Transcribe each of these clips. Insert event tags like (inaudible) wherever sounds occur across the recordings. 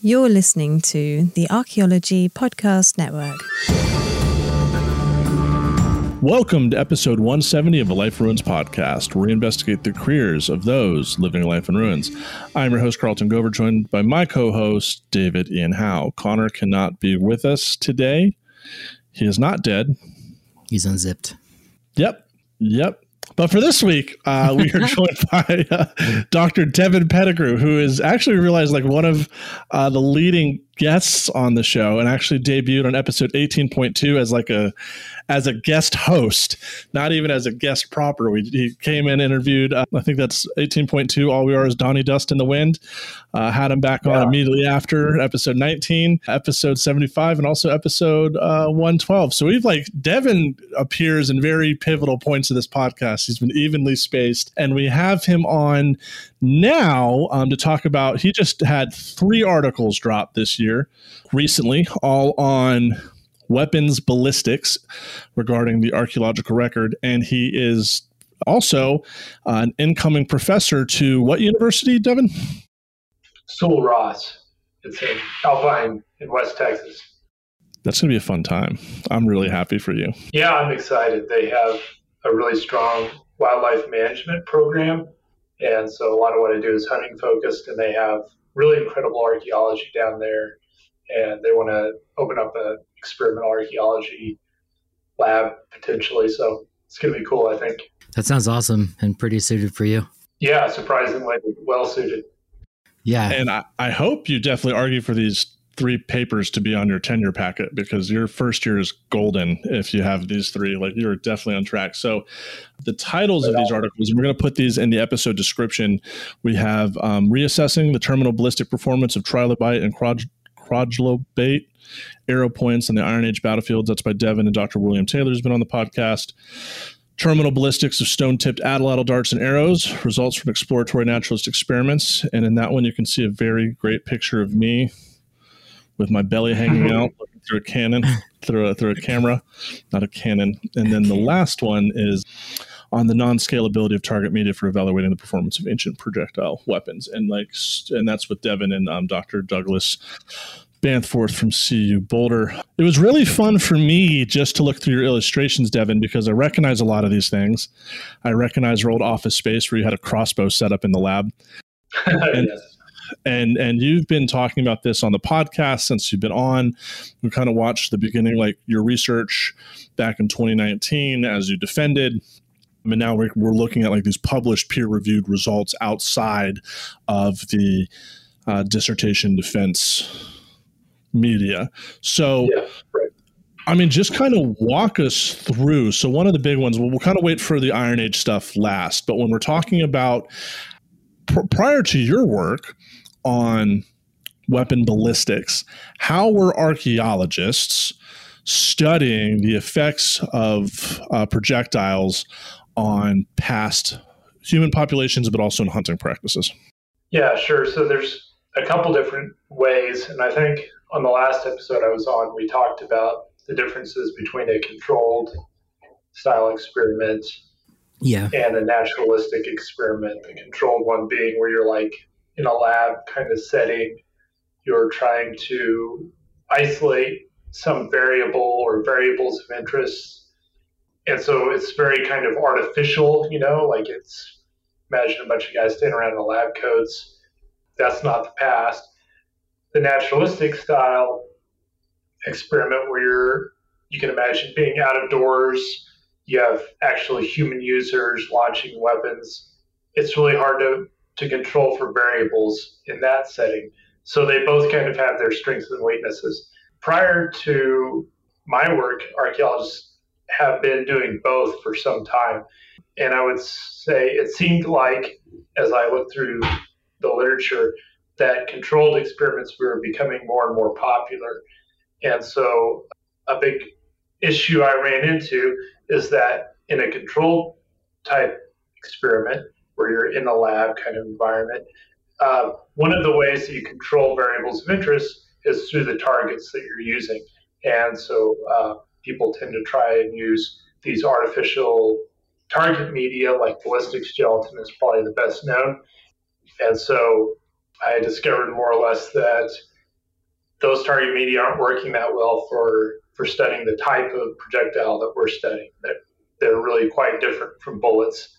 You're listening to the Archaeology Podcast Network. Welcome to episode 170 of the Life Ruins podcast, where we investigate the careers of those living life in ruins. I'm your host, Carlton Gover, joined by my co host, David Ian Howe. Connor cannot be with us today. He is not dead. He's unzipped. Yep. Yep. But for this week, uh, we are (laughs) joined by uh, Dr. Devin Pettigrew, who is actually realized like one of uh, the leading guests on the show and actually debuted on episode 18.2 as like a as a guest host, not even as a guest proper. We, he came in, interviewed. Uh, I think that's 18.2. All we are is Donnie Dust in the Wind. Uh, had him back on immediately after episode 19, episode 75, and also episode uh, 112. So we've like Devin appears in very pivotal points of this podcast. He's been evenly spaced, and we have him on now um, to talk about. He just had three articles drop this year recently, all on weapons ballistics regarding the archaeological record. And he is also uh, an incoming professor to what university, Devin? Sul Ross. It's in Alpine in West Texas. That's going to be a fun time. I'm really happy for you. Yeah, I'm excited. They have a really strong wildlife management program. And so a lot of what I do is hunting focused, and they have really incredible archaeology down there. And they want to open up an experimental archaeology lab potentially. So it's going to be cool, I think. That sounds awesome and pretty suited for you. Yeah, surprisingly well suited. Yeah. And I, I hope you definitely argue for these three papers to be on your tenure packet because your first year is golden if you have these three. Like you're definitely on track. So the titles of these articles, we're going to put these in the episode description. We have um, reassessing the terminal ballistic performance of trilobate and quad- quadrilobate arrow points on the Iron Age battlefields. That's by Devin and Dr. William Taylor, who's been on the podcast. Terminal ballistics of stone tipped atlatl darts and arrows, results from exploratory naturalist experiments. And in that one, you can see a very great picture of me with my belly hanging (laughs) out through a cannon, through a, through a camera, not a cannon. And then the last one is on the non-scalability of target media for evaluating the performance of ancient projectile weapons, and like, and that's with Devin and um, Dr. Douglas Bamforth from CU Boulder. It was really fun for me just to look through your illustrations, Devin, because I recognize a lot of these things. I recognize your old office space where you had a crossbow set up in the lab. (laughs) and, yes. and and you've been talking about this on the podcast since you've been on. We kind of watched the beginning, like your research back in 2019 as you defended. I mean, now we're, we're looking at like these published peer reviewed results outside of the uh, dissertation defense media. So, yeah, right. I mean, just kind of walk us through. So, one of the big ones, we'll, we'll kind of wait for the Iron Age stuff last, but when we're talking about pr- prior to your work on weapon ballistics, how were archaeologists studying the effects of uh, projectiles on past human populations, but also in hunting practices? Yeah, sure. So, there's a couple different ways, and I think on the last episode I was on, we talked about the differences between a controlled style experiment yeah. and a naturalistic experiment. The controlled one being where you're like in a lab kind of setting, you're trying to isolate some variable or variables of interest. And so it's very kind of artificial, you know, like it's imagine a bunch of guys standing around in a lab coats. That's not the past the naturalistic style experiment where you're you can imagine being out of doors you have actually human users launching weapons. It's really hard to to control for variables in that setting. So they both kind of have their strengths and weaknesses. Prior to my work archaeologists have been doing both for some time. And i would say it seemed like as i looked through the literature that controlled experiments were becoming more and more popular. And so a big issue I ran into is that in a controlled type experiment where you're in a lab kind of environment, uh, one of the ways that you control variables of interest is through the targets that you're using. And so uh, people tend to try and use these artificial target media like ballistics gelatin is probably the best known. And so I discovered more or less that those target media aren't working that well for for studying the type of projectile that we're studying. They're, they're really quite different from bullets,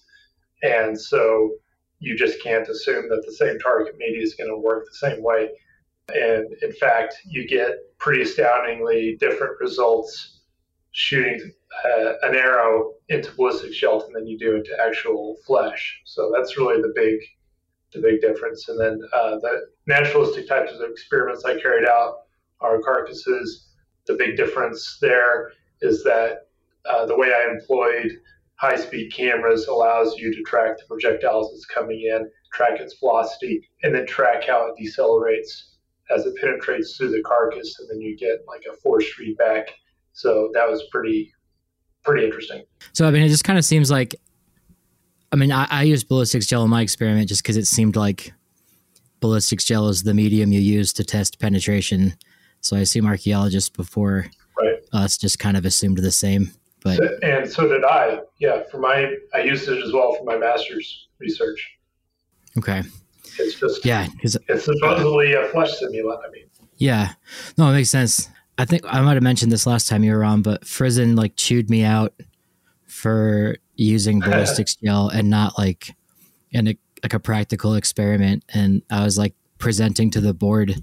and so you just can't assume that the same target media is going to work the same way. And in fact, you get pretty astoundingly different results shooting uh, an arrow into ballistic gelatin than you do into actual flesh. So that's really the big the big difference. And then uh, the naturalistic types of experiments I carried out are carcasses. The big difference there is that uh, the way I employed high speed cameras allows you to track the projectiles that's coming in, track its velocity, and then track how it decelerates as it penetrates through the carcass, and then you get like a force feedback. So that was pretty pretty interesting. So I mean, it just kind of seems like, I mean, I, I used ballistics gel in my experiment just because it seemed like ballistics gel is the medium you use to test penetration. So I assume archaeologists before right. us just kind of assumed the same. But and so did I. Yeah, for my I used it as well for my master's research. Okay. It's just yeah, because it's supposedly a flesh simulant. I mean. Yeah, no, it makes sense. I think I might have mentioned this last time you were on, but Frison like chewed me out for using (laughs) ballistics gel and not like in a like a practical experiment. And I was like presenting to the board.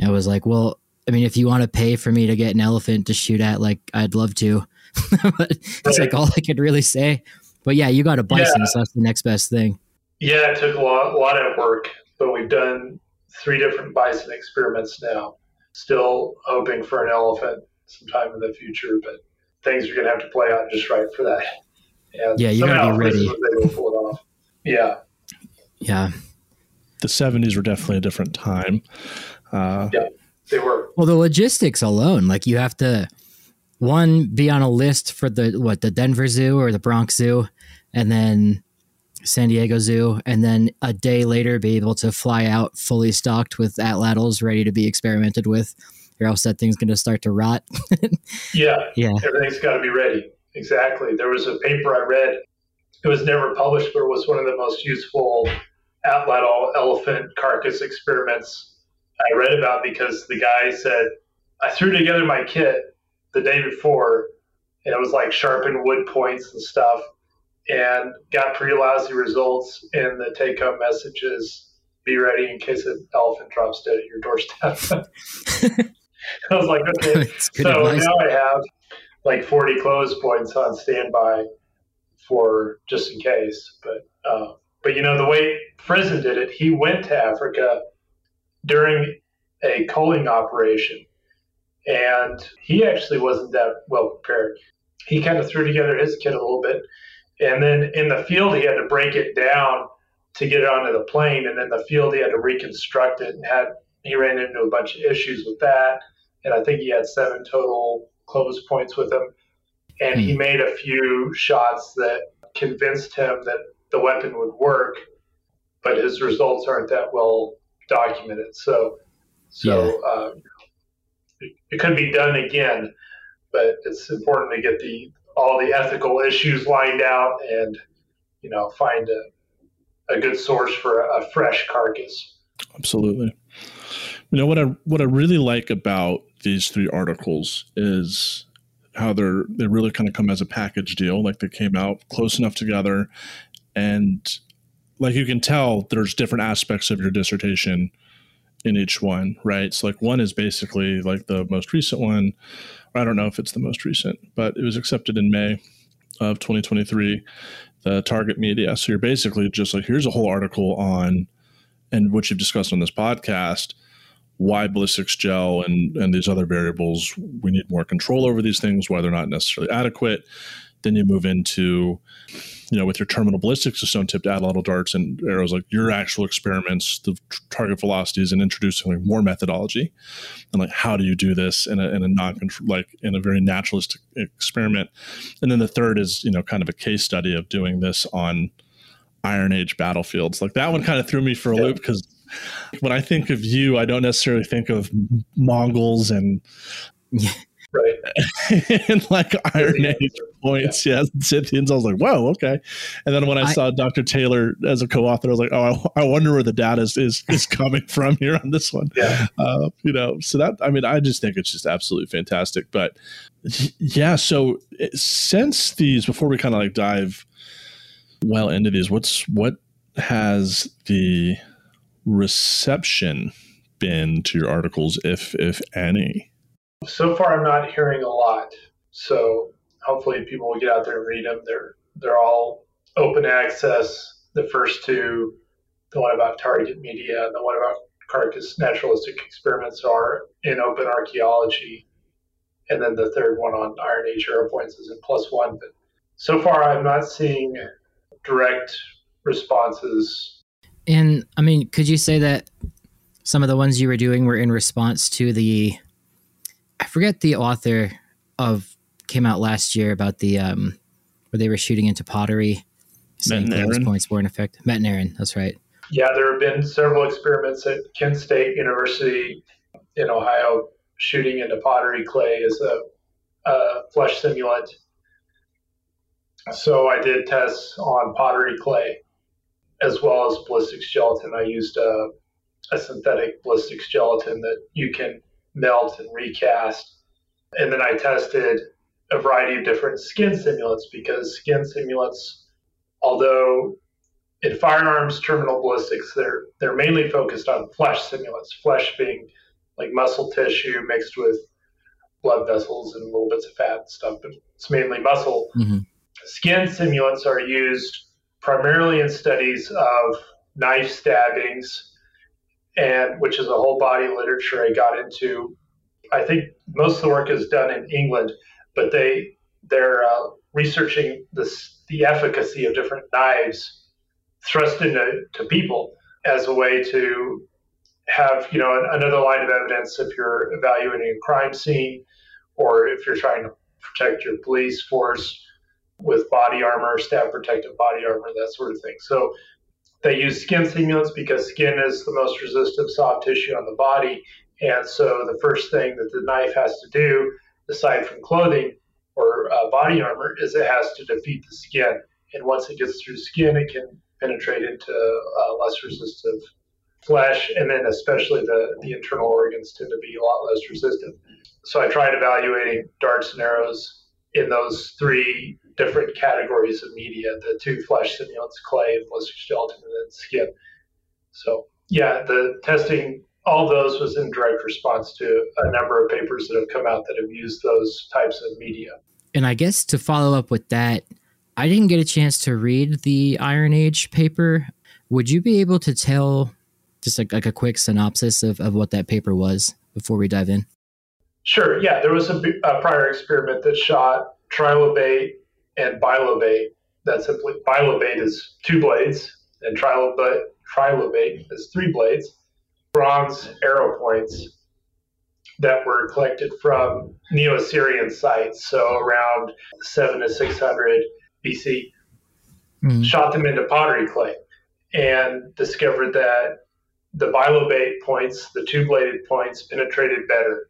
I was like, well, I mean, if you want to pay for me to get an elephant to shoot at, like, I'd love to. (laughs) but it's Right. like all I could really say. But yeah, you got a bison, Yeah. so that's the next best thing. Yeah, it took a lot, a lot of work, but we've done three different bison experiments now. Still hoping for an elephant sometime in the future, but things are going to have to play out just right for that. And Yeah, you gotta be ready. Frizz was pull it off. Yeah, Yeah. The 70s were definitely a different time. Uh, they were. Well, the logistics alone, like you have to one be on a list for the what the Denver Zoo or the Bronx Zoo, and then San Diego Zoo, and then a day later be able to fly out fully stocked with atlatls ready to be experimented with, or else that thing's going to start to rot. (laughs) Yeah, yeah. everything's got to be ready. Exactly. There was a paper I read. It was never published, but it was one of the most useful atlatl elephant carcass experiments I read about because the guy said, I threw together my kit the day before, and it was like sharpened wood points and stuff, and got pretty lousy results. And the take home message is be ready in case an elephant drops dead at your doorstep. (laughs) (laughs) (laughs) I was like, okay. (laughs) So advice. now I have like 40 Clovis points on standby for just in case. But uh, but you know the way Frison did it, he went to Africa during a culling operation, and he actually wasn't that well prepared. He kind of threw together his kit a little bit, and then in the field he had to break it down to get it onto the plane, and in the field he had to reconstruct it and had he ran into a bunch of issues with that and I think he had seven total Clovis points with him. And he made a few shots that convinced him that the weapon would work, but his results aren't that well documented. So, so uh, it, it could be done again, but it's important to get the all the ethical issues lined out and you know find a, a good source for a, a fresh carcass. Absolutely. You know what I what I really like about these three articles is how they're they really kind of come as a package deal. Like they came out close enough together, and like you can tell, there's different aspects of your dissertation in each one, right? So like one is basically like the most recent one. I don't know if it's the most recent, but it was accepted in May of 2023. The target media. So you're basically just like here's a whole article on and what you've discussed on this podcast, why ballistics gel and and these other variables, we need more control over these things, why they're not necessarily adequate. Then you move into, you know, with your terminal ballistics, the stone tipped atlatl darts and arrows, like your actual experiments, the target velocities, and introducing like more methodology, and like how do you do this in a in a non like in a very naturalistic experiment. And then the third is you know kind of a case study of doing this on Iron Age battlefields. Like that one kind of threw me for a Yeah. loop because when I think of you, I don't necessarily think of Mongols and (laughs) right. (laughs) and like Iron Age (laughs) points. Yeah. yeah, Scythians. I was like, whoa, okay. And then when I, I saw Dr. Taylor as a co-author, I was like, oh, I, I wonder where the data is is, is coming from here on this one. Yeah. Uh, you know, so that I mean, I just think it's just absolutely fantastic. But yeah, so since these, before we kind of like dive well into these, what's what has the reception been to your articles, if if any? So far, I'm not hearing a lot. So hopefully, people will get out there and read them. They're they're all open access. The first two, the one about target media and the one about carcass naturalistic experiments, are in open archaeology. And then the third one on Iron Age arrow points is in One. But so far, I'm not seeing direct responses. And I mean, could you say that some of the ones you were doing were in response to the I forget the author of came out last year about the um where they were shooting into pottery. Saying those points were in effect. Metin Eren, that's right. Yeah, there have been several experiments at Kent State University in Ohio shooting into pottery clay as a, a flesh simulant. So I did tests on pottery clay as well as ballistic gelatin. I used a a synthetic ballistic gelatin that you can melt and recast. And then I tested a variety of different skin simulants because skin simulants, although in firearms terminal ballistics, they're they're mainly focused on flesh simulants, flesh being like muscle tissue mixed with blood vessels and little bits of fat and stuff, but it's mainly muscle. Mm-hmm. Skin simulants are used primarily in studies of knife stabbings and which is a whole body literature I got into. I think most of the work is done in England, but they they're uh, researching this, the efficacy of different knives thrust into to people as a way to have you know another line of evidence if you're evaluating a crime scene or if you're trying to protect your police force with body armor, stab protective body armor, that sort of thing. So they use skin simulants because skin is the most resistive soft tissue on the body. And so the first thing that the knife has to do, aside from clothing or uh, body armor, is it has to defeat the skin. And once it gets through skin, it can penetrate into uh, less resistive flesh. And then, especially the, the internal organs tend to be a lot less resistant. So I tried evaluating darts and arrows in those three different categories of media the two flesh simulants, clay, and ballistic gelatin, and then skin. So, yeah, the testing, all those was in direct response to a number of papers that have come out that have used those types of media. And I guess to follow up with that, I didn't get a chance to read the Iron Age paper. Would you be able to tell just like, like a quick synopsis of, of what that paper was before we dive in? Sure. Yeah, there was a, a prior experiment that shot trilobate and bilobate. That simply bilobate is two blades, and trilobate trilobate is three blades. Bronze arrow points that were collected from Neo-Assyrian sites, so around seven to six hundred BC. Mm-hmm. Shot them into pottery clay, and discovered that the bilobate points, the two-bladed points, penetrated better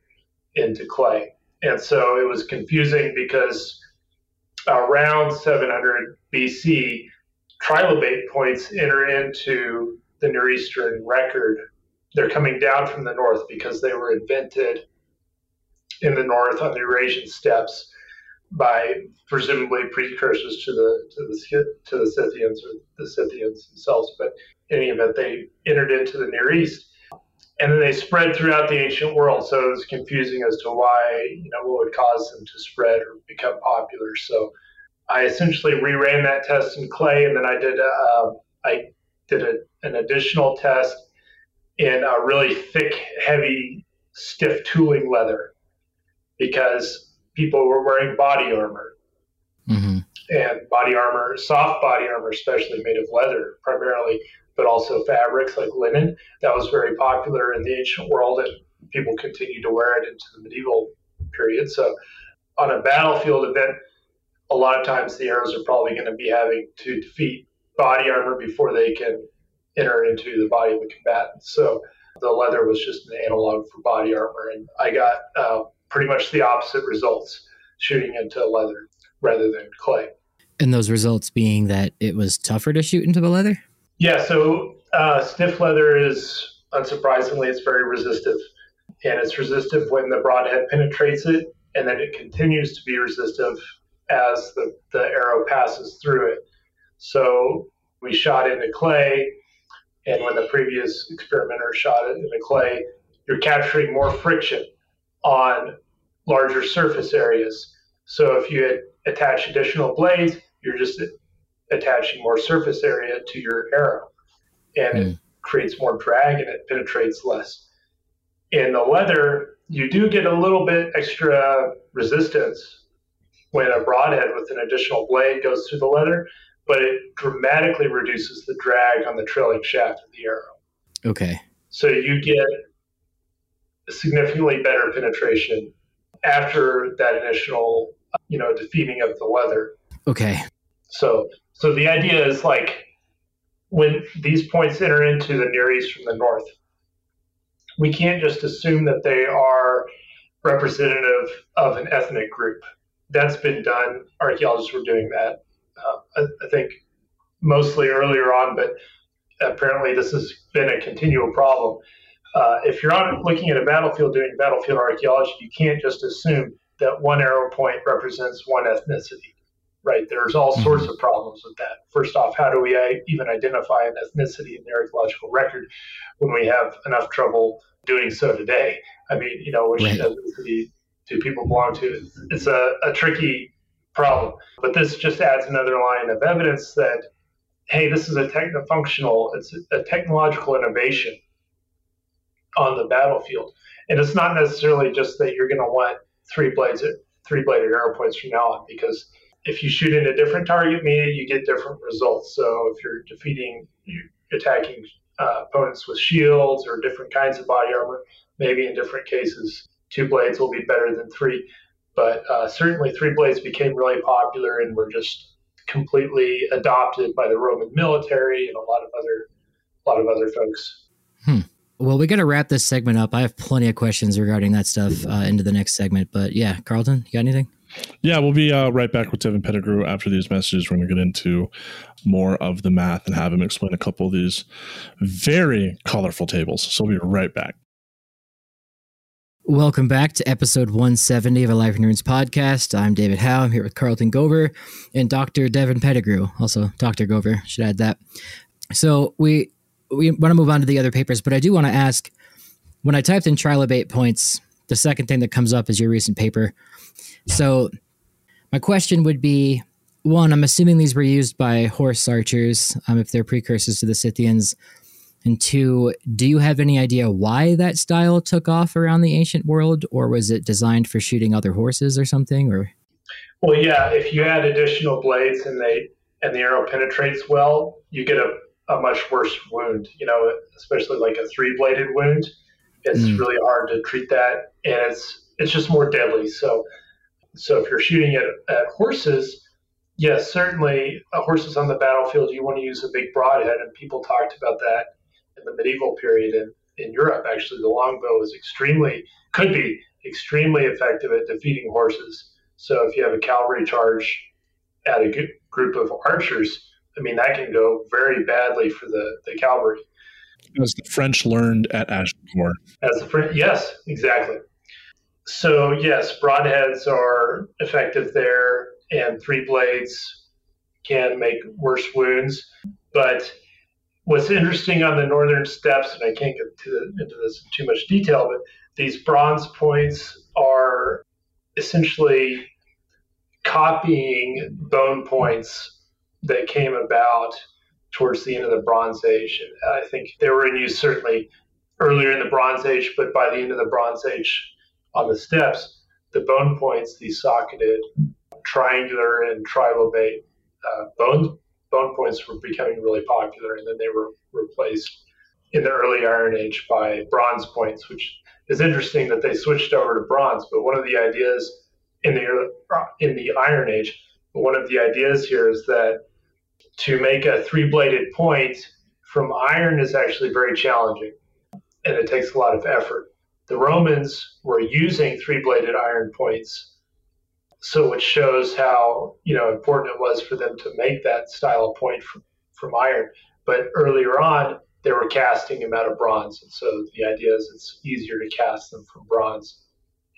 into clay. And so it was confusing because around 700 BC, trilobate points enter into the Near Eastern record. They're coming down from the north because they were invented in the north on the Eurasian steppes by presumably precursors to the to the to the Scythians or the Scythians themselves. But in any event, they entered into the Near East and then they spread throughout the ancient world. So it was confusing as to why, you know, what would cause them to spread or become popular. So I essentially reran that test in clay, and then I did a, uh, I did a, an additional test in a really thick, heavy, stiff tooling leather because people were wearing body armor. Mm-hmm. And body armor, soft body armor, especially made of leather primarily, but also fabrics like linen. That was very popular in the ancient world, and people continued to wear it into the medieval period. So, on a battlefield event, a lot of times the arrows are probably going to be having to defeat body armor before they can enter into the body of a combatant. So, the leather was just an analog for body armor, and I got uh, pretty much the opposite results shooting into leather rather than clay. And those results being that it was tougher to shoot into the leather? Yeah, so uh, stiff leather is, unsurprisingly, it's very resistive. And it's resistive when the broadhead penetrates it, and then it continues to be resistive as the, the arrow passes through it. So we shot into clay, and when the previous experimenter shot it into clay, you're capturing more friction on larger surface areas. So if you attach additional blades, you're just attaching more surface area to your arrow, and mm. it hmm. creates more drag and it penetrates less. In the leather, you do get a little bit extra resistance when a broadhead with an additional blade goes through the leather, but it dramatically reduces the drag on the trailing shaft of the arrow. Okay. So you get significantly better penetration after that initial, you know, defeating of the leather. Okay. So, so the idea is like when these points enter into the Near East from the north, we can't just assume that they are representative of an ethnic group. That's been done. Archaeologists were doing that. Uh, I, I think mostly earlier on, but apparently this has been a continual problem. Uh, if you're on looking at a battlefield doing battlefield archaeology, you can't just assume that one arrow point represents one ethnicity, right? There's all mm-hmm. sorts of problems with that. First off, how do we even identify an ethnicity in the archaeological record when we have enough trouble doing so today? I mean, you know, which right. ethnicity do people belong to? It's a, a tricky problem. But this just adds another line of evidence that, hey, this is a techno functional, it's a technological innovation on the battlefield. And it's not necessarily just that you're going to want three blades, three bladed arrow points from now on, because if you shoot in a different target, maybe you get different results. So if you're defeating, you're attacking uh, opponents with shields or different kinds of body armor, maybe in different cases, two blades will be better than three. But uh, certainly, three blades became really popular and were just completely adopted by the Roman military and a lot of other, a lot of other folks. Hmm. Well, we got to wrap this segment up. I have plenty of questions regarding that stuff uh, into the next segment. But yeah, Carlton, you got anything? Yeah, we'll be uh, right back with Devin Pettigrew after these messages. We're going to get into more of the math and have him explain a couple of these very colorful tables. So we'll be right back. Welcome back to episode 170 of a Life Nerds podcast. I'm David Howe. I'm here with Carlton Gover and Dr. Devin Pettigrew. Also, Dr. Gover, should add that. So we we want to move on to the other papers, but I do want to ask when I typed in trilobate points, the second thing that comes up is your recent paper. So my question would be one, I'm assuming these were used by horse archers, um, if they're precursors to the Scythians. And two, do you have any idea why that style took off around the ancient world, or was it designed for shooting other horses or something? Or well, yeah, if you add additional blades and they and the arrow penetrates well, you get a a much worse wound. You know, especially like a three bladed wound. It's mm. really hard to treat that, and it's it's just more deadly. So, so if you're shooting at, at horses, yes, certainly uh, horses on the battlefield, you want to use a big broadhead, and people talked about that in the medieval period in, in Europe. Actually, the longbow is extremely could be extremely effective at defeating horses. So if you have a cavalry charge at a group of archers, I mean, that can go very badly for the, the cavalry. As the French learned at Agincourt. As the French, yes, exactly. So yes, broadheads are effective there, and three blades can make worse wounds. But what's interesting on the northern steppes, and I can't get to, into this in too much detail, but these bronze points are essentially copying bone points that came about towards the end of the Bronze Age. I think they were in use certainly earlier in the Bronze Age, but by the end of the Bronze Age on the steppes, the bone points, these socketed, triangular, and trilobate uh, bone, bone points were becoming really popular, and then they were replaced in the early Iron Age by bronze points, which is interesting that they switched over to bronze. But one of the ideas in the in the Iron Age, one of the ideas here is that to make a three bladed point from iron is actually very challenging and it takes a lot of effort. The Romans were using three bladed iron points. So, which shows how you know important it was for them to make that style of point from, from iron. But earlier on, they were casting them out of bronze, and so the idea is it's easier to cast them from bronze.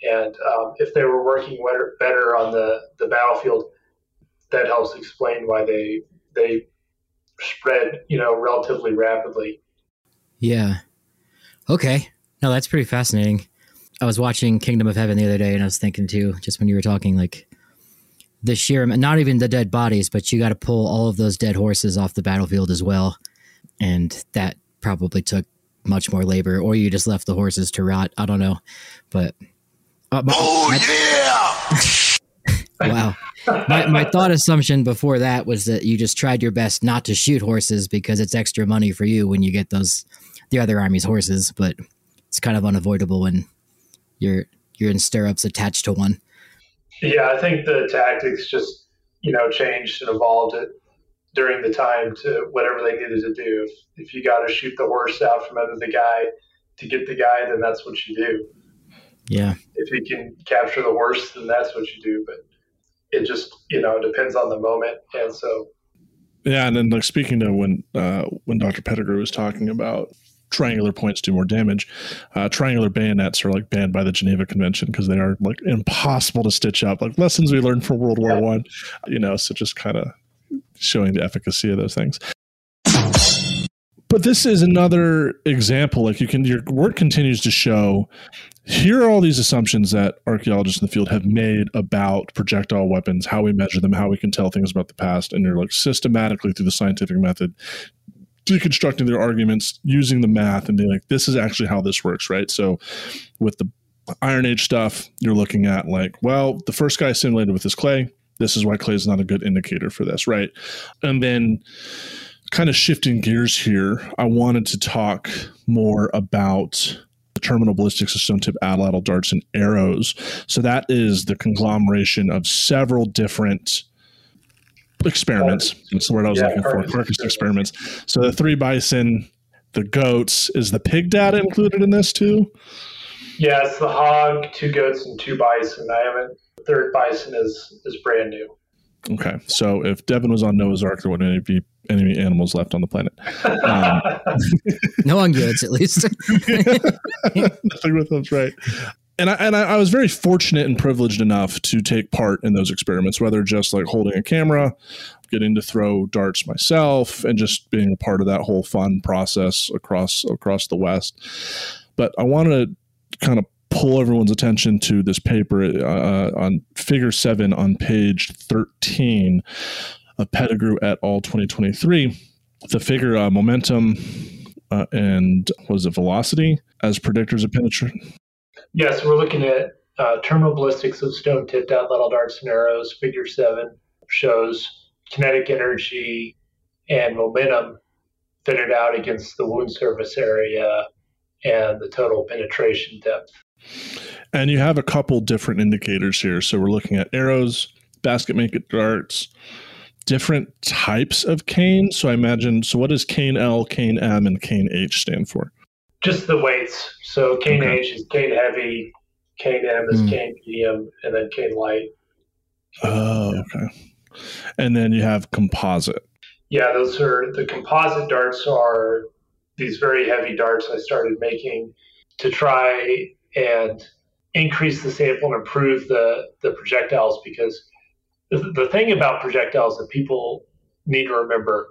And um, if they were working better on the, the battlefield, that helps explain why they they spread, you know, relatively rapidly. Yeah. Okay. No, that's pretty fascinating. I was watching Kingdom of Heaven the other day, and I was thinking too, just when you were talking, like the sheer, not even the dead bodies, but you got to pull all of those dead horses off the battlefield as well, and that probably took much more labor, or you just left the horses to rot. I don't know, but uh, my, oh yeah! (laughs) wow. My, my thought assumption before that was that you just tried your best not to shoot horses because it's extra money for you when you get those the other army's horses, but it's kind of unavoidable when you're you're in stirrups attached to one. Yeah, I think the tactics just you know changed and evolved it during the time to whatever they needed to do. If, if you got to shoot the horse out from under the guy to get the guy, then that's what you do. Yeah. If you can capture the horse, then that's what you do. But it just you know depends on the moment, and so. Yeah, and then like speaking to when uh, when Dr. Pettigrew was talking about triangular points do more damage. Uh, triangular bayonets are like banned by the Geneva Convention because they are like impossible to stitch up. Like lessons we learned from World War One, you know. So just kind of showing the efficacy of those things. But this is another example. Like you can, your work continues to show. Here are all these assumptions that archaeologists in the field have made about projectile weapons, how we measure them, how we can tell things about the past, and you're like systematically through the scientific method deconstructing their arguments using the math and being like, this is actually how this works, right? So with the Iron Age stuff, you're looking at like, well, the first guy simulated with this clay. This is why clay is not a good indicator for this, right? And then kind of shifting gears here, I wanted to talk more about the terminal ballistics of stone tip atlatl darts and arrows. So that is the conglomeration of several different experiments. That's the word I was yeah, looking for. Carcass experiments. So the three bison, the goats. Is the pig data included in this too? Yeah, it's the hog, two goats, and two bison. I haven't. The third bison is is brand new. Okay, so if Devin was on Noah's Ark, there wouldn't be any animals left on the planet. Um, (laughs) no ungoods, at least. (laughs) Nothing with those, right? And I, and I, was very fortunate and privileged enough to take part in those experiments, whether just like holding a camera, getting to throw darts myself, and just being a part of that whole fun process across across the West. But I want to kind of pull everyone's attention to this paper uh, on Figure Seven on page thirteen of Pettigrew et al. 2023. The figure uh, momentum uh, and was it velocity as predictors of penetration Yes, we're looking at uh, terminal ballistics of stone tipped atlatl darts and arrows. Figure seven shows kinetic energy and momentum fitted out against the wound surface area and the total penetration depth. And you have a couple different indicators here. So we're looking at arrows, basket maker darts, different types of cane. So I imagine, so what does cane L, cane M, and cane H stand for? Just the weights. So cane okay. H is cane heavy, cane M is mm. cane medium, and then cane light. Oh, okay. And then you have composite. Yeah, those are the composite darts are these very heavy darts I started making to try and increase the sample and improve the, the projectiles because the, the thing about projectiles that people need to remember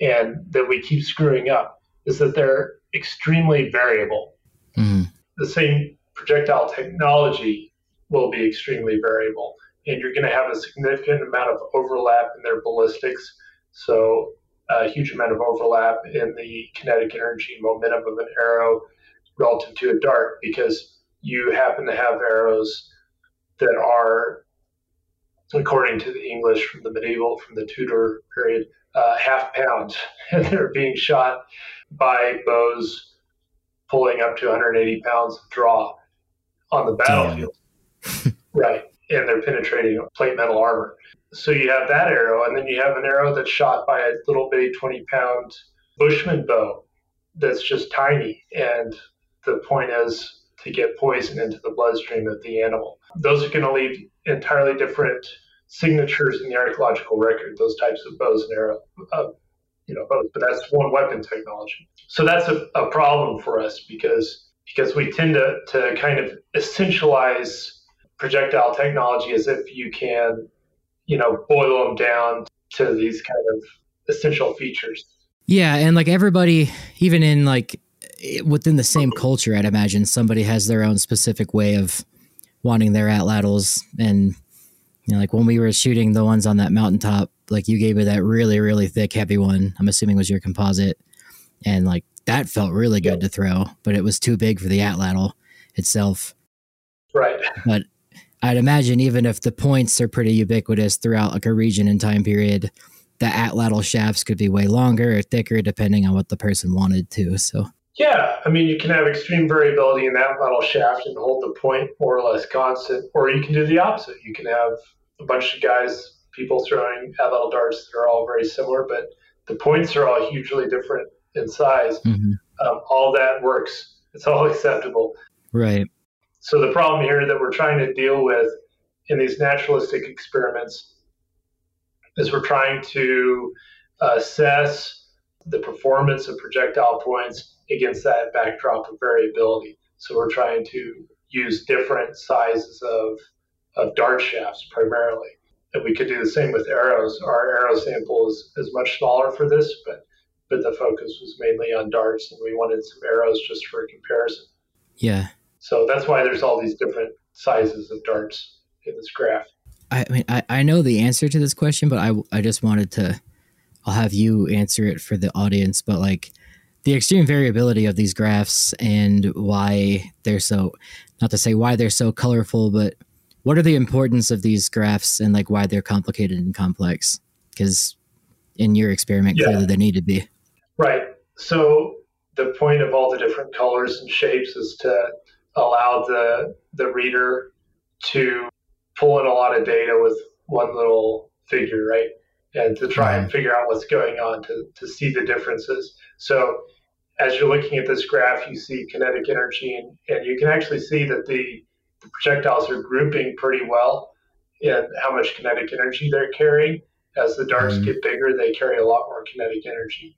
and that we keep screwing up is that they're extremely variable. Mm-hmm. The same projectile technology will be extremely variable, and you're going to have a significant amount of overlap in their ballistics. So, a huge amount of overlap in the kinetic energy momentum of an arrow relative to a dart because you happen to have arrows that are, according to the English from the medieval, from the Tudor period, uh, half pound, (laughs) and they're being shot by bows pulling up to 180 pounds of draw on the battlefield. (laughs) right. And they're penetrating plate metal armor. So you have that arrow, and then you have an arrow that's shot by a little bitty 20 pound Bushman bow that's just tiny. And the point is to get poison into the bloodstream of the animal. Those are going to leave entirely different signatures in the archaeological record. Those types of bows and arrows, uh, you know, bows. But that's one weapon technology. So that's a, a problem for us because because we tend to to kind of essentialize projectile technology as if you can, you know, boil them down to these kind of essential features. Yeah, and like everybody, even in like within the same culture, I'd imagine somebody has their own specific way of wanting their atlatls. And you know, like when we were shooting the ones on that mountaintop, like you gave me that really, really thick, heavy one. I'm assuming was your composite, and like that felt really good to throw, but it was too big for the atlatl itself. Right. But I'd imagine even if the points are pretty ubiquitous throughout like a region and time period, the atlatl shafts could be way longer or thicker depending on what the person wanted to. So yeah, I mean you can have extreme variability in that atlatl shaft and hold the point more or less constant, or you can do the opposite. You can have a bunch of guys, people throwing atlatl darts that are all very similar, but the points are all hugely different in size. Mm-hmm. Um, all that works. It's all (laughs) acceptable. Right. So the problem here that we're trying to deal with in these naturalistic experiments is we're trying to assess the performance of projectile points against that backdrop of variability. So we're trying to use different sizes of, of dart shafts primarily. And we could do the same with arrows. Our arrow sample is, is much smaller for this, but but the focus was mainly on darts and we wanted some arrows just for comparison. Yeah. So that's why there's all these different sizes of darts in this graph. I mean, I, I know the answer to this question, but I, I just wanted to, I'll have you answer it for the audience. But like the extreme variability of these graphs and why they're so, not to say why they're so colorful, but what are the importance of these graphs and like why they're complicated and complex? Because in your experiment, yeah. clearly they need to be. Right. So the point of all the different colors and shapes is to allow the the reader to pull in a lot of data with one little figure, right? And to try and figure out what's going on to, to see the differences. So as you're looking at this graph, you see kinetic energy, and, and you can actually see that the, the projectiles are grouping pretty well in how much kinetic energy they're carrying. As the darts mm-hmm. get bigger, they carry a lot more kinetic energy.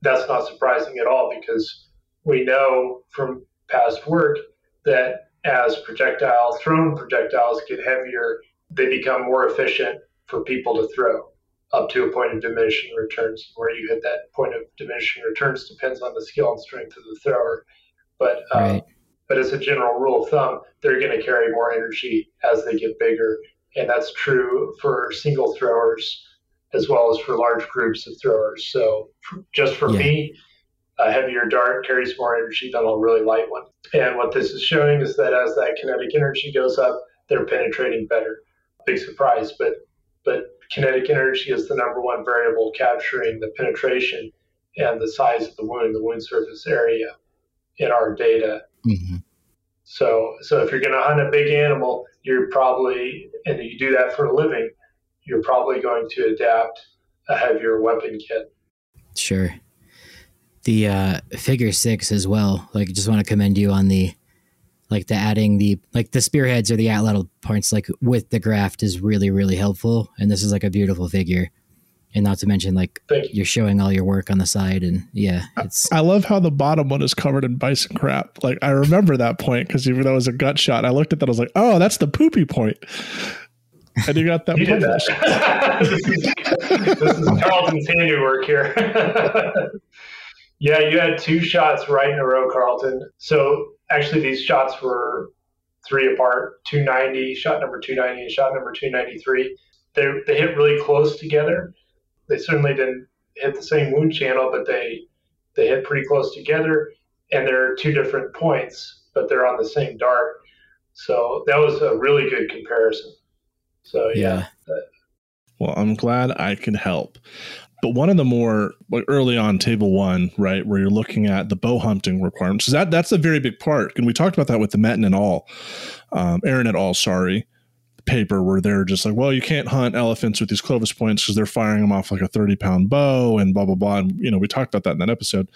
That's not surprising at all because we know from past work that as projectile thrown projectiles get heavier, they become more efficient for people to throw up to a point of diminishing returns. Where you hit that point of diminishing returns depends on the skill and strength of the thrower. But um, right. But as a general rule of thumb, they're going to carry more energy as they get bigger, and that's true for single throwers as well as for large groups of throwers. So just for yeah. me, a heavier dart carries more energy than a really light one. And what this is showing is that as that kinetic energy goes up, they're penetrating better. Big surprise, but but kinetic energy is the number one variable capturing the penetration and the size of the wound, the wound surface area in our data. Mm-hmm. So so if you're going to hunt a big animal, you're probably and you do that for a living, you're probably going to adapt a heavier weapon kit. Sure the uh, figure six as well. Like, just want to commend you on the like the adding the like the spearheads or the atlatl parts like with the graft is really really helpful. And this is like a beautiful figure. And not to mention, like you. are showing all your work on the side, and yeah, it's. I love how the bottom one is covered in bison crap. Like I remember that point because even though it was a gut shot, I looked at that. I was like, "Oh, that's the poopy point." And you got that. (laughs) you did that. (laughs) this, is, this is Carlton's handiwork here. (laughs) Yeah, you had two shots right in a row, Carlton. So actually, these shots were three apart 290, shot number 290, and shot number 293. They, they hit really close together. They certainly didn't hit the same wound channel, but they, they hit pretty close together. And they're two different points, but they're on the same dart. So that was a really good comparison. So, yeah. yeah. Well, I'm glad I can help. But one of the more like early on table one, right, where you're looking at the bow hunting requirements, that that's a very big part. And we talked about that with the Metin and all, um, Eren et al. Sorry, paper where they're just like, well, you can't hunt elephants with these Clovis points because they're firing them off like a 30 pound bow and blah blah blah. And you know, we talked about that in that episode.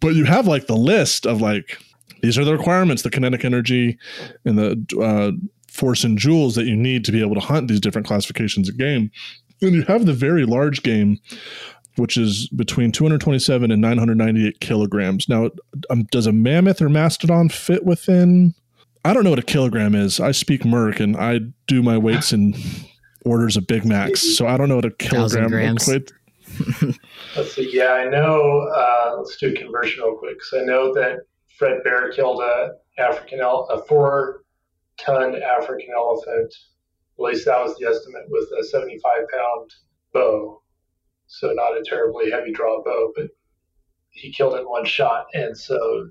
But you have like the list of like these are the requirements, the kinetic energy and the uh, force and joules that you need to be able to hunt these different classifications of game. And you have the very large game, which is between 227 and 998 kilograms. Now, um, does a mammoth or mastodon fit within? I don't know what a kilogram is. I speak Merc and I do my weights in (laughs) orders of Big Macs, so I don't know what a kilogram equates. let's see. Yeah, I know. Uh, let's do a conversion real quick. So I know that Fred Bear killed a African el- a four ton African elephant. At least that was the estimate with a 75 pound bow. So not a terribly heavy draw bow, but he killed it in one shot. And so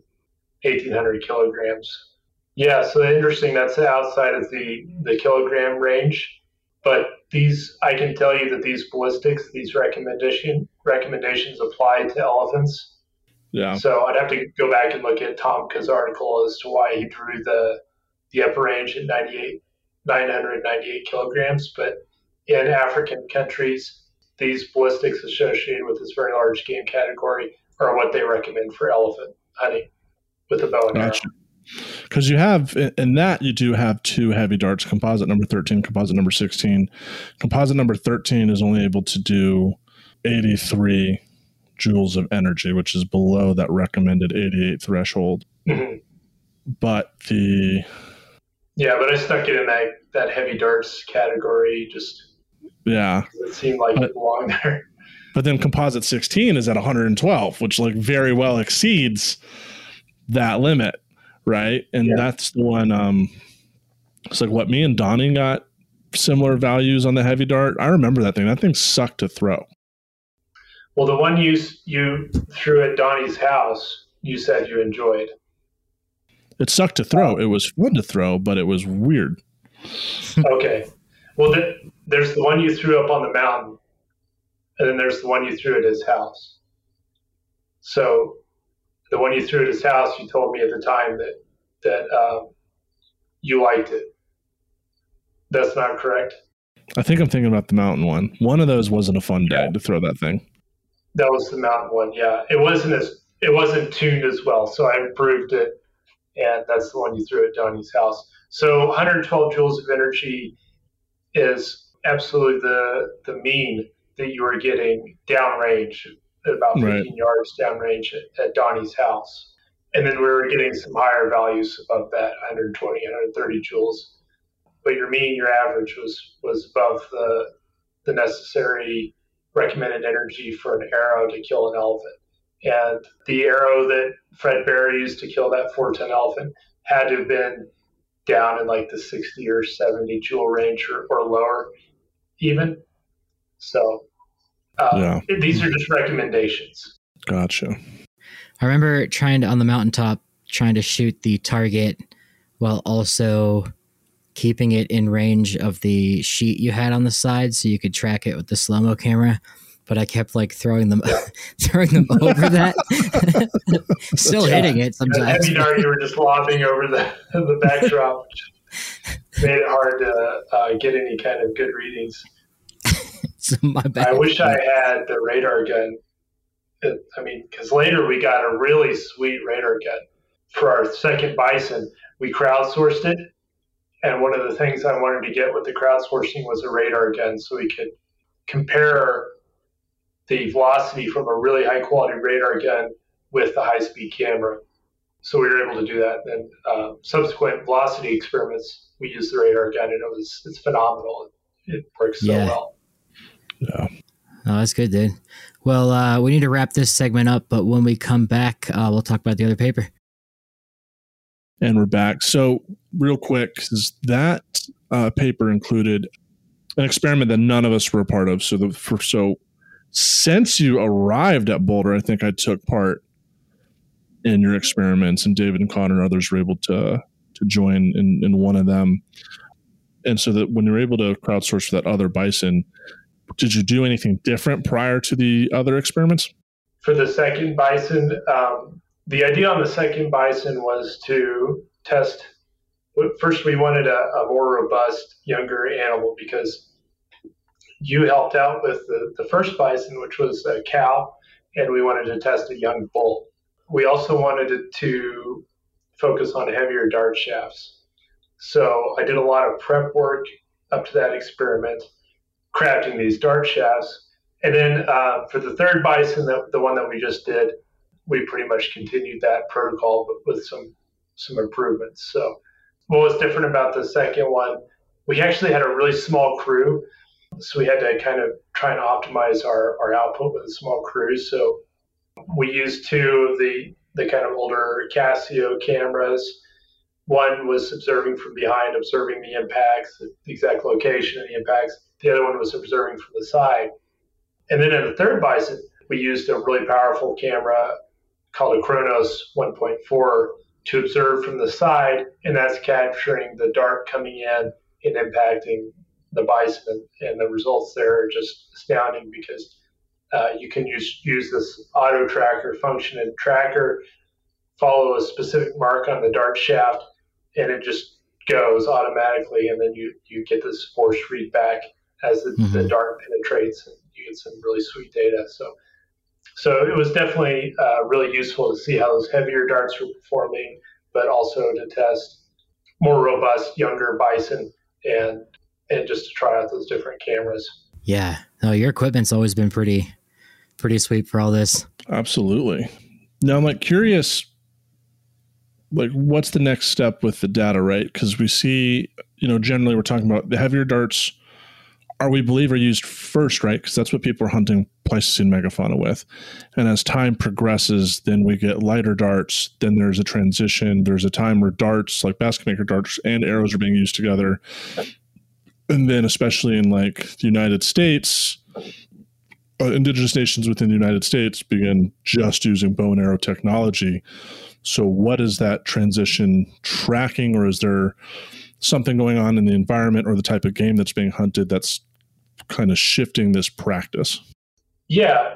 1800 kilograms. Yeah, so interesting. That's outside of the, the kilogram range. But these, I can tell you that these ballistics, these recommendation recommendations apply to elephants. Yeah. So I'd have to go back and look at Tomka's article as to why he drew the the upper range at 98, 998 kilograms. But in African countries, these ballistics associated with this very large game category are what they recommend for elephant hunting with a bow and gotcha. arrow because you have in that you do have two heavy darts composite number 13 composite number 16 composite number 13 is only able to do 83 joules of energy which is below that recommended 88 threshold. Mm-hmm. but the yeah but i stuck it in that that heavy darts category just yeah. it seemed like but, it belonged there. but then composite 16 is at 112 which like very well exceeds that limit right? And yeah. that's the one. Um, it's like what me and Donnie got similar values on the heavy dart. I remember that thing. That thing sucked to throw. Well, the one you you threw at Donnie's house, you said you enjoyed. It sucked to throw. It was fun to throw, but it was weird. (laughs) okay. Well, the, there's the one you threw up on the mountain, and then there's the one you threw at his house. So the one you threw at his house, you told me at the time that that um, you liked it. That's not correct. I think I'm thinking about the mountain one. One of those wasn't a fun day yeah. to throw that thing. That was the mountain one. Yeah, it wasn't as it wasn't tuned as well, so I improved it, and that's the one you threw at Donnie's house. So 112 joules of energy is absolutely the the mean that you are getting downrange about 15 right. yards downrange at, at Donnie's house. And then we were getting some higher values above that 120, 130 joules. But your mean, your average was was above the the necessary recommended energy for an arrow to kill an elephant. And the arrow that Fred Bear used to kill that 410 elephant had to have been down in like the 60 or 70 joule range or, or lower, even. So uh, yeah. These are just recommendations. Gotcha. I remember trying to on the mountaintop trying to shoot the target while also keeping it in range of the sheet you had on the side so you could track it with the slow mo camera. But I kept like throwing them, (laughs) throwing them (laughs) over that, (laughs) still yeah. hitting it sometimes. Heavy dart, you were just lobbing over the the backdrop, which made it hard to uh, get any kind of good readings. (laughs) my bad. I wish I had the radar gun. I mean, because later we got a really sweet radar gun for our second bison. We crowdsourced it, and one of the things I wanted to get with the crowdsourcing was a radar gun, so we could compare the velocity from a really high quality radar gun with the high speed camera. So we were able to do that. And uh, subsequent velocity experiments, we used the radar gun, and it was it's phenomenal. It works so yeah. well. Yeah. Oh, that's good, dude. Well, uh, we need to wrap this segment up, but when we come back, uh, we'll talk about the other paper. And we're back. So, real quick, is that uh, paper included an experiment that none of us were a part of. So, the for so since you arrived at Boulder, I think I took part in your experiments, and David and Connor and others were able to to join in in one of them. And so that when you're able to crowdsource for that other bison, did you do anything different prior to the other experiments? For the second bison, um, the idea on the second bison was to test. First, we wanted a, a more robust, younger animal because you helped out with the, the first bison, which was a cow, and we wanted to test a young bull. We also wanted to focus on heavier dart shafts. So I did a lot of prep work up to that experiment, crafting these dart shafts. And then uh, for the third bison, the, the one that we just did, we pretty much continued that protocol, but with some some improvements. So what was different about the second one? We actually had a really small crew, so we had to kind of try and optimize our, our output with a small crew. So we used two of the the kind of older Casio cameras. One was observing from behind, observing the impacts, the exact location of the impacts. The other one was observing from the side. And then in the third bison, we used a really powerful camera called a Chronos 1.4 to observe from the side, and that's capturing the dart coming in and impacting the bison. And the results there are just astounding because uh, you can use use this auto tracker function and tracker, follow a specific mark on the dart shaft, and it just goes automatically, and then you you get this force read back as the, mm-hmm. the dart penetrates, and you get some really sweet data. So. So it was definitely uh, really useful to see how those heavier darts were performing, but also to test more robust younger bison and and just to try out those different cameras. Yeah, no, your equipment's always been pretty pretty sweet for all this. Absolutely. Now I'm like curious like what's the next step with the data, right? Because we see, you know, generally we're talking about the heavier darts are we believe are used first, right? Because that's what people are hunting Pleistocene megafauna with. And as time progresses, then we get lighter darts. Then there's a transition. There's a time where darts, like basket maker darts and arrows, are being used together. And then, especially in like the United States, uh, indigenous nations within the United States begin just using bow and arrow technology. So, what is that transition tracking, or is there something going on in the environment or the type of game that's being hunted that's kind of shifting this practice? Yeah.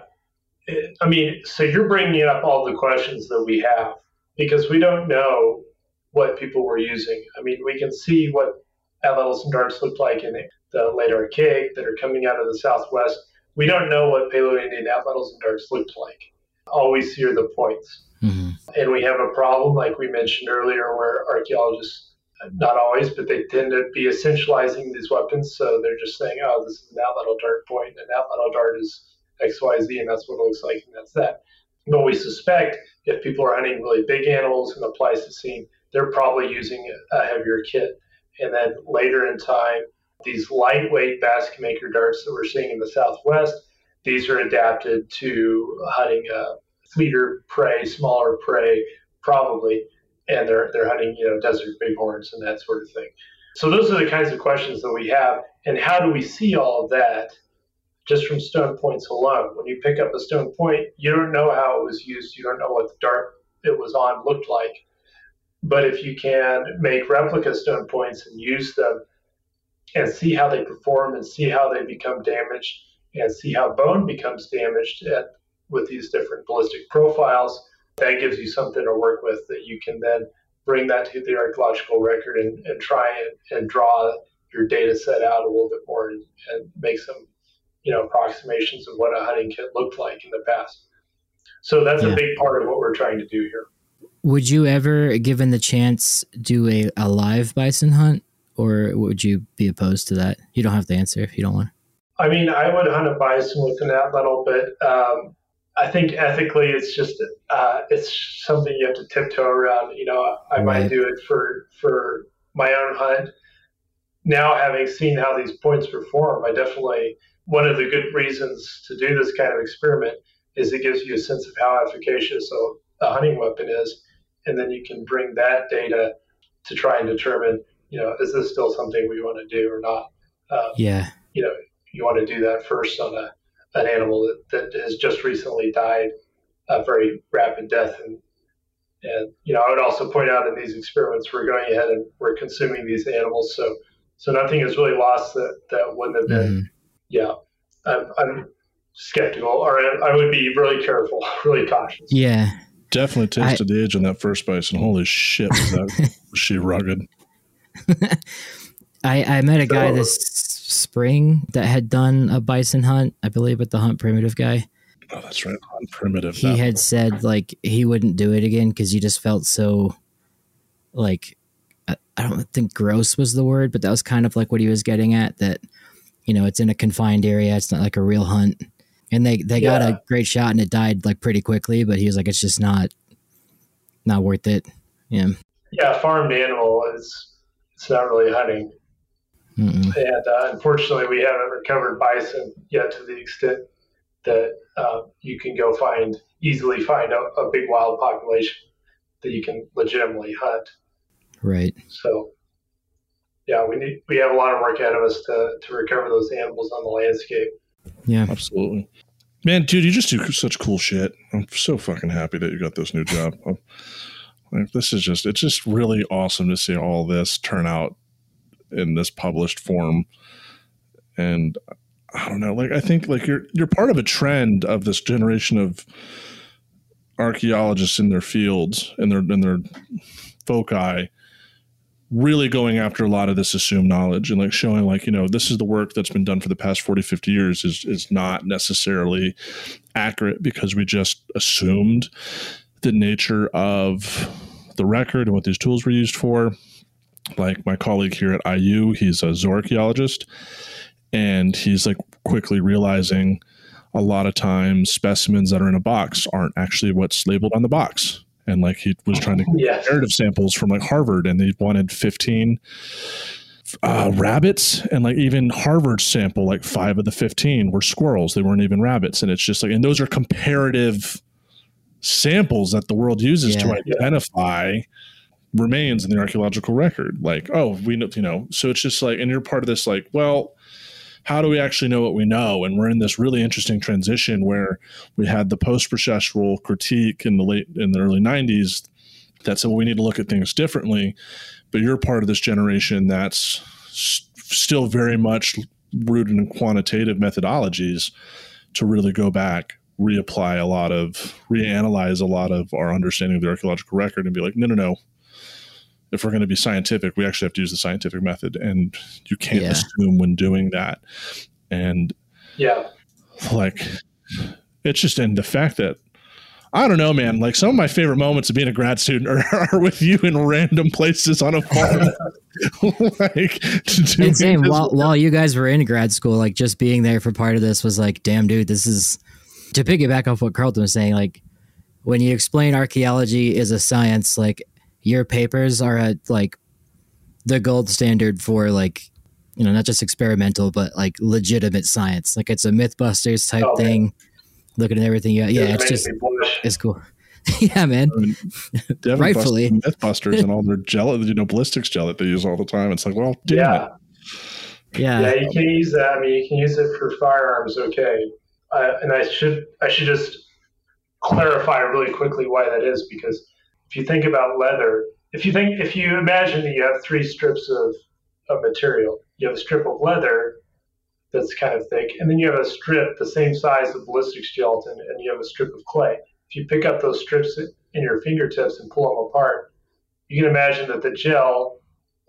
I mean, so you're bringing up all the questions that we have because we don't know what people were using. I mean, we can see what atlatls and darts looked like in the late archaic that are coming out of the southwest. We don't know what Paleo-Indian atlatls and darts looked like. All we see are the points. Mm-hmm. And we have a problem, like we mentioned earlier, where archaeologists not always, but they tend to be essentializing these weapons. So they're just saying, oh, this is an atlatl dart point, and an atlatl dart is XYZ, and that's what it looks like, and that's that. But we suspect if people are hunting really big animals in the Pleistocene, they're probably using a heavier kit. And then later in time, these lightweight basket maker darts that we're seeing in the Southwest, these are adapted to hunting uh, a fleeter prey, smaller prey, probably and they're they're hunting you know desert bighorns and that sort of thing. So those are the kinds of questions that we have, and how do we see all of that just from stone points alone? When you pick up a stone point, you don't know how it was used, you don't know what the dart it was on looked like. But if you can make replica stone points and use them and see how they perform and see how they become damaged and see how bone becomes damaged at, with these different ballistic profiles, that gives you something to work with that you can then bring that to the archaeological record and, and try and, and draw your data set out a little bit more and, and make some you know approximations of what a hunting kit looked like in the past. So that's yeah. a big part of what we're trying to do here. Would you ever given the chance do a, a live bison hunt? Or would you be opposed to that? You don't have to answer if you don't want i mean i would hunt a bison with an atlatl but um, I think ethically, it's just uh, it's something you have to tiptoe around. You know, I right. might do it for for my own hunt. Now, having seen how these points perform, I definitely one of the good reasons to do this kind of experiment is it gives you a sense of how efficacious a, a hunting weapon is, and then you can bring that data to try and determine, you know, is this still something we want to do or not? Um, yeah. You know, you want to do that first on a an animal that, that has just recently died a very rapid death. And, and, you know, I would also point out in these experiments, we're going ahead and we're consuming these animals. So, so nothing is really lost that, that wouldn't have been, mm. yeah, I'm, I'm skeptical or I, I would be really careful, (laughs) really cautious. Yeah. Definitely tasted I, the edge on that first bison. Holy shit, was, that, (laughs) was she rugged? (laughs) I, I met a guy this spring that had done a bison hunt, I believe, with the Hunt Primitive guy. Oh, that's right, Hunt Primitive. He had said like he wouldn't do it again because he just felt so like I, I don't think gross was the word, but that was kind of like what he was getting at. That you know, it's in a confined area. It's not like a real hunt. And they they yeah. got a great shot and it died like pretty quickly. But he was like, it's just not not worth it. Yeah. Yeah, farmed animal is it's not really hunting. Mm-mm. And uh, unfortunately, we haven't recovered bison yet to the extent that uh, you can go find easily find a, a, big wild population that you can legitimately hunt. Right. So, yeah, we need we have a lot of work ahead of us to to recover those animals on the landscape. Yeah, absolutely. Man, dude, you just do such cool shit. I'm so fucking happy that you got this new job. (laughs) like, this is just, it's just really awesome to see all this turn out in this published form. And I don't know, like, I think like you're, you're part of a trend of this generation of archaeologists in their fields and their, in their foci really going after a lot of this assumed knowledge and like showing like you know this is the work that's been done for the past 40 50 years is is not necessarily accurate because we just assumed the nature of the record and what these tools were used for like my colleague here at IU he's a zooarchaeologist and he's like quickly realizing a lot of times specimens that are in a box aren't actually what's labeled on the box and like he was trying to get narrative samples from like Harvard, and they wanted fifteen uh, rabbits, and like even Harvard sample, like five of the fifteen were squirrels. They weren't even rabbits, and it's just like, and those are comparative samples that the world uses yeah. to identify remains in the archaeological record. Like, oh, we know, you know, so it's just like, and you're part of this, like, well how do we actually know what we know? And we're in this really interesting transition where we had the post-processual critique in the late in the early 90s that said, well, we need to look at things differently. But you're part of this generation that's still very much rooted in quantitative methodologies to really go back reapply a lot of reanalyze a lot of our understanding of the archaeological record and be like no no no if we're going to be scientific, we actually have to use the scientific method, and you can't yeah. assume when doing that. And yeah, like it's just and the fact that I don't know, man. Like some of my favorite moments of being a grad student are, (laughs) are with you in random places on a farm. (laughs) like and same while while you guys were in grad school, like just being there for part of this was like, damn, dude, this is to piggyback off what Carlton was saying. Like when you explain archaeology is a science, like your papers are at like the gold standard for like you know not just experimental but like legitimate science. Like it's a mythbusters type oh, thing. Looking at everything yeah yeah it's just it's cool. (laughs) Yeah man. I mean, rightfully. Mythbusters and all their gel you know ballistics gel that they use all the time. It's like well yeah. it. yeah. Yeah you can use that. I mean you can use it for firearms okay. Uh, and i should i should just clarify really quickly why that is because if you think about leather, if you think if you imagine that you have three strips of, of material, you have a strip of leather that's kind of thick, and then you have a strip the same size of ballistics gelatin, and you have a strip of clay. If you pick up those strips in your fingertips and pull them apart, you can imagine that the gel,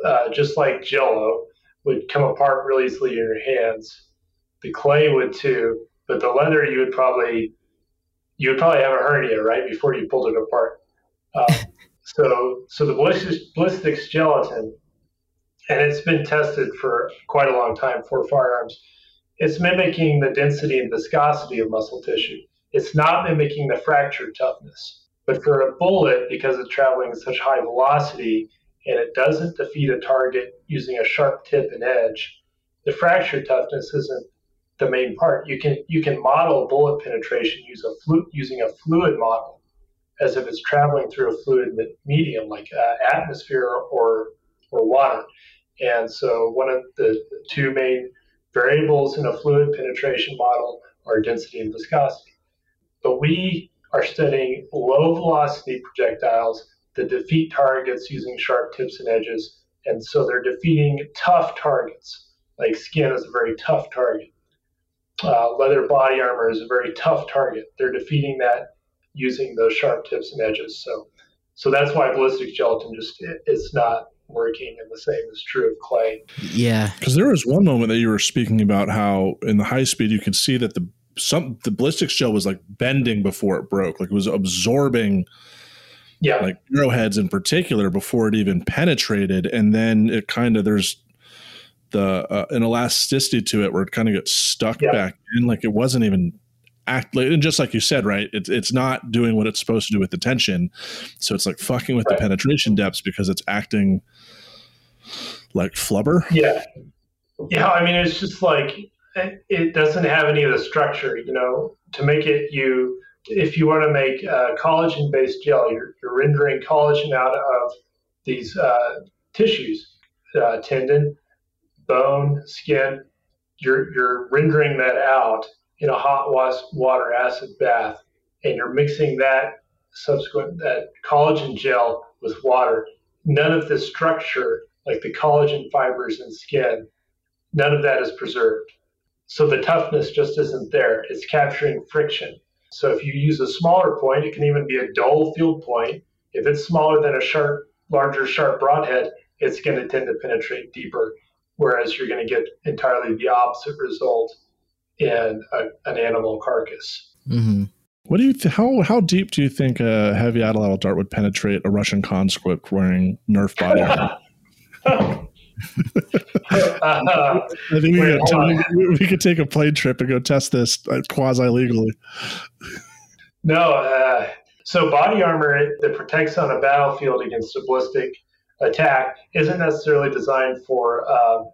uh, just like Jello, would come apart really easily in your hands. The clay would too, but the leather you would probably you would probably have a hernia right before you pulled it apart. Um, so, so the ballistics gelatin, and it's been tested for quite a long time for firearms. It's mimicking the density and viscosity of muscle tissue. It's not mimicking the fracture toughness. But for a bullet, because it's traveling at such high velocity and it doesn't defeat a target using a sharp tip and edge, the fracture toughness isn't the main part. You can you can model bullet penetration use a flu- using a fluid model as if it's traveling through a fluid medium like uh, atmosphere or or water. And so one of the two main variables in a fluid penetration model are density and viscosity. But we are studying low velocity projectiles that defeat targets using sharp tips and edges. And so they're defeating tough targets, like skin is a very tough target. Uh, leather body armor is a very tough target. They're defeating that using those sharp tips and edges. So, so that's why ballistic gelatin just it's not working, and the same is true of clay. Yeah, because there was one moment that you were speaking about how in the high speed you could see that the some the ballistics gel was like bending before it broke, like it was absorbing Yeah. Like arrowheads in particular before it even penetrated. And then it kind of, there's the, uh, an elasticity to it where it kind of gets stuck Yeah. back in. Like it wasn't even act and just like you said, right. It's, it's not doing what it's supposed to do with the tension. So it's like fucking with Right. the penetration depths because it's acting like flubber. Yeah. Yeah. I mean, it's just like it, it doesn't have any of the structure, you know, to make it you, if you want to make uh, collagen based gel, you're, you're rendering collagen out of these uh, tissues, uh, tendon, bone, skin. You're, you're rendering that out in a hot water acid bath, and you're mixing that subsequent that collagen gel with water. None of the structure, like the collagen fibers in skin, none of that is preserved. So the toughness just isn't there. It's capturing friction. So if you use a smaller point, it can even be a dull field point. If it's smaller than a sharp, larger sharp broadhead, it's going to tend to penetrate deeper. Whereas you're going to get entirely the opposite result in a, an animal carcass. hmm What do you th- how how deep do you think a heavy atlatl dart would penetrate a Russian conscript wearing Nerf body armor? Uh, (laughs) I think we, Wait, could, we, we could take a plane trip and go test this quasi legally. No, uh, so body armor that protects on a battlefield against a ballistic attack isn't necessarily designed for um,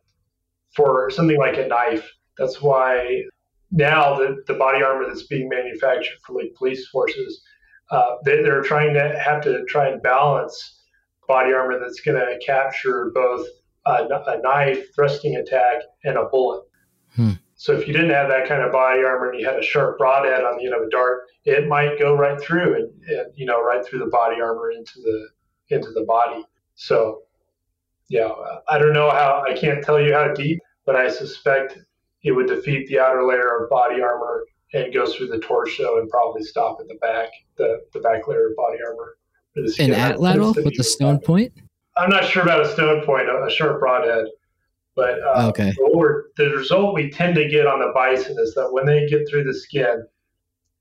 for something like a knife. That's why now the, the body armor that's being manufactured for like police forces, uh, they, they're trying to have to try and balance body armor that's going to capture both a, a knife thrusting attack and a bullet. Hmm. So if you didn't have that kind of body armor and you had a sharp broadhead on the end of a dart, it might go right through and, and you know right through the body armor into the into the body. So yeah, I don't know how I can't tell you how deep, but I suspect it would defeat the outer layer of body armor and go through the torso and probably stop at the back, the, the back layer of body armor. or the An atlatl with the stone point? I'm not sure about a stone point, a, a sharp broadhead, but uh, Okay. the result we tend to get on the bison is that when they get through the skin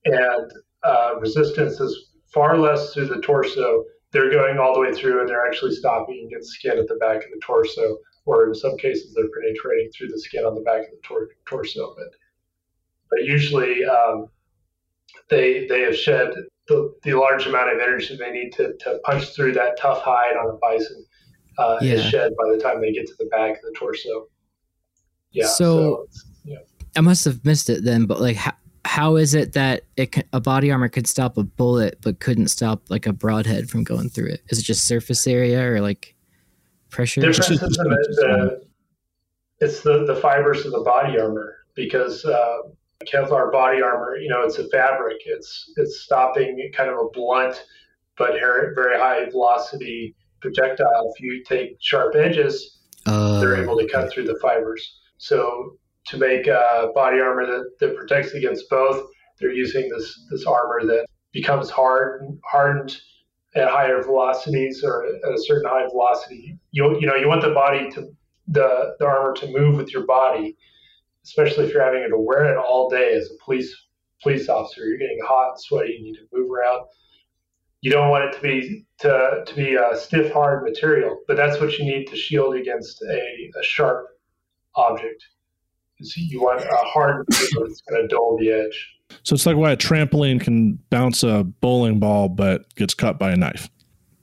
and uh, resistance is far less through the torso, they're going all the way through and they're actually stopping and get skin at the back of the torso, or in some cases they're penetrating through the skin on the back of the tor- torso. But but usually um, they they have shed the, the large amount of energy they need to, to punch through that tough hide on a bison uh, is shed by the time they get to the back of the torso. Yeah. So- it's- yeah. I must have missed it then, but like, how, how is it that it a body armor could stop a bullet but couldn't stop like a broadhead from going through it? Is it just surface area or like pressure? difference is the it's the, the fibers of the body armor because uh, Kevlar body armor, you know, it's a fabric. It's it's stopping kind of a blunt but very high velocity projectile. If you take sharp edges, Uh, they're able to cut through the fibers. So to make uh, body armor that, that protects against both, they're using this this armor that becomes hard hardened at higher velocities or at a certain high velocity. You you know you want the body to the the armor to move with your body, especially if you're having to wear it all day as a police police officer. You're getting hot and sweaty. You need to move around. You don't want it to be to to be a stiff, hard material, but that's what you need to shield against a, a sharp object. So you want a hard material that's going to dull the edge. So it's like why a trampoline can bounce a bowling ball but gets cut by a knife.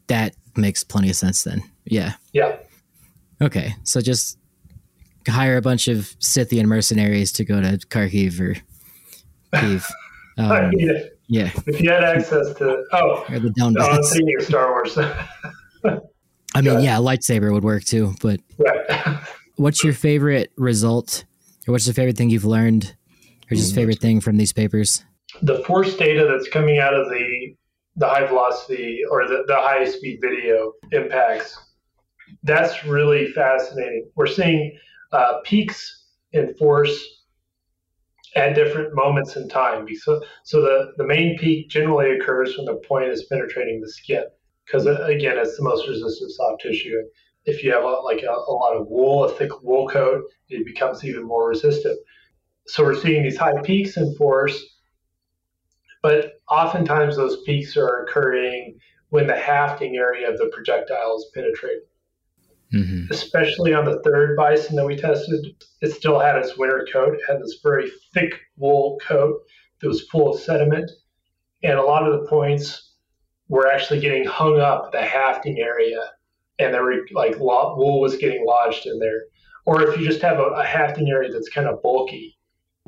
that makes plenty of sense then. Yeah. Yeah, Okay. So just hire a bunch of Scythian mercenaries to go to Kharkiv or Kiev. (laughs) I Um, mean, yeah. if you had access to oh, Or the down no, I'm bits. thinking of Star Wars. (laughs) I mean, yeah. yeah, lightsaber would work too. But right. (laughs) what's your favorite result, or what's your favorite thing you've learned, or just favorite thing from these papers? the force data that's coming out of the the high velocity or the, the high speed video impacts that's really fascinating. We're seeing uh, peaks in force at different moments in time. So, so the, the main peak generally occurs when the point is penetrating the skin. Because again it's the most resistant soft tissue. If you have a, like a, a lot of wool a thick wool coat it becomes even more resistant so we're seeing these high peaks in force but oftentimes those peaks are occurring when the hafting area of the projectile is penetrated. Mm-hmm. Especially on the third bison that we tested, it still had its winter coat. Had this very thick wool coat that was full of sediment. And a lot of the points were actually getting hung up the hafting area, and there were like wool was getting lodged in there. Or if you just have a, a hafting area that's kind of bulky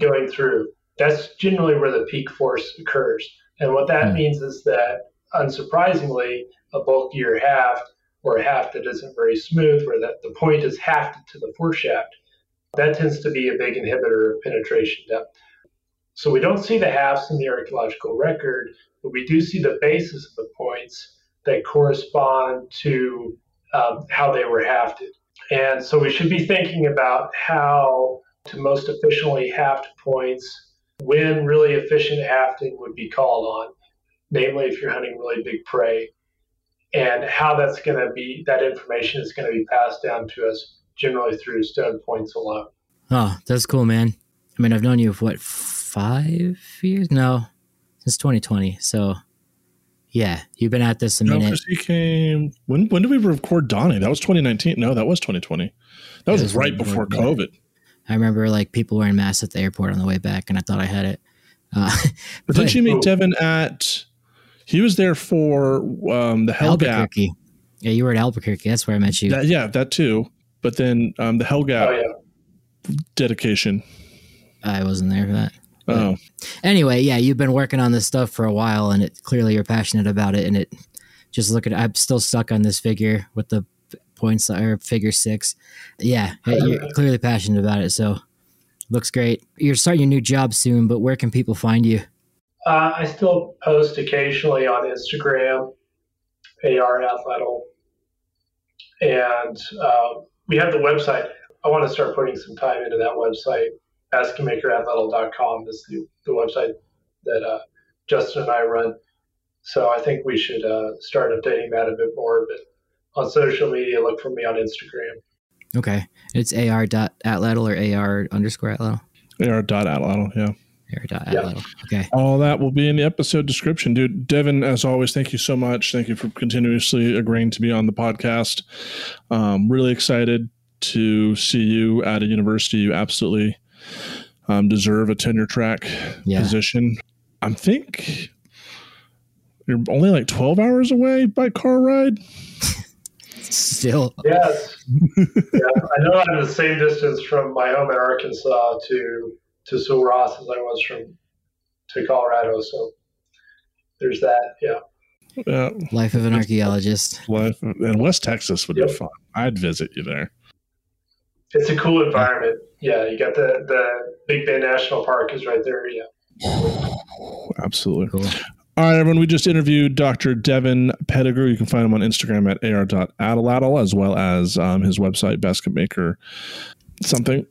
going through, that's generally where the peak force occurs. And what that mm. means is that, unsurprisingly, a bulkier haft or a haft that isn't very smooth, where that the point is hafted to the foreshaft, that tends to be a big inhibitor of penetration depth. So we don't see the halves in the archaeological record, but we do see the basis of the points that correspond to um, how they were hafted. And so we should be thinking about how to most efficiently haft points when really efficient hafting would be called on, namely if you're hunting really big prey, and how that's going to be, that information is going to be passed down to us generally through stone points alone. Oh, that's cool, man. I mean, I've known you for what, five years? No, since 2020. So, yeah, you've been at this a no, minute. he came. When when did we record Donnie? That was 2019. No, that was 2020. That was, was right before COVID. I remember like people wearing masks at the airport on the way back, and I thought I had it. Uh, (laughs) but, but did you meet Devin at? He was there for um, the Hell Gap. Yeah, you were at Albuquerque. That's where I met you. That, yeah, that too. But then um, the Hell Gap oh, yeah. dedication. I wasn't there for that. Oh. Anyway, yeah, you've been working on this stuff for a while, and it clearly you're passionate about it. And it just look at. I'm still stuck on this figure with the points or figure six. Yeah, you're clearly passionate about it. So looks great. You're starting your new job soon, but where can people find you? Uh, I still post occasionally on Instagram, AR Atlatl, and uh, we have the website. I want to start putting some time into that website. BasketMakerAtlatl.com is the, the website that uh, Justin and I run. So I think we should uh, start updating that a bit more. But on social media, look for me on Instagram. Okay. It's ar dot atlatl or ar underscore atlatl? ar dot atlatl, yeah. Ar dot atlatl. Okay. All that will be in the episode description. Dude, Devin, as always, thank you so much. Thank you for continuously agreeing to be on the podcast. Um, really excited to see you at a university you absolutely um, deserve a tenure track yeah. position. I think you're only like 12 hours away by car ride. (laughs) Still. Yes. yeah, I know I'm the same distance from my home in Arkansas to to Sul Ross as I was from to Colorado. So there's that. Yeah. Yeah. Life of an archaeologist. Life and West Texas would yep. be fun. I'd visit you there. It's a cool environment. Yeah, you got the the Big Bend National Park is right there. Yeah. Absolutely. Cool. All right, everyone. We just interviewed Dr. Devin Pettigrew. You can find him on Instagram at ar.atlatl as well as um, his website, Basket Maker something.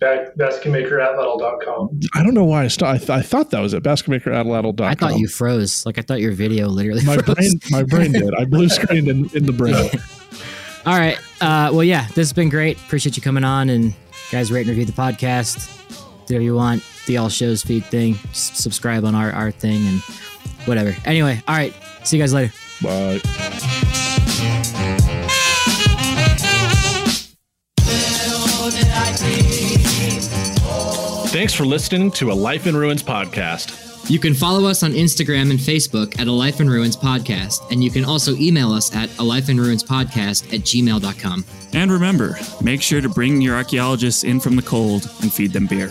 basketmakeratlatl.com. I don't know why I, st- I, th- I thought that was it. Basketmakeratlatl.com. I thought you froze. Like I thought your video literally my froze. Brain, my brain did. I blue screened in, in the brain. (laughs) All right. Uh, well, yeah, this has been great. Appreciate you coming on and guys rate and review the podcast. Do whatever you want. The all shows feed thing. S- subscribe on our, our thing and whatever. Anyway, all right. See you guys later. Bye. Thanks for listening to a Life in Ruins podcast. You can follow us on Instagram and Facebook at A Life in Ruins Podcast, and you can also email us at A Life in Ruins Podcast at gmail.com. And remember, make sure to bring your archaeologists in from the cold and feed them beer.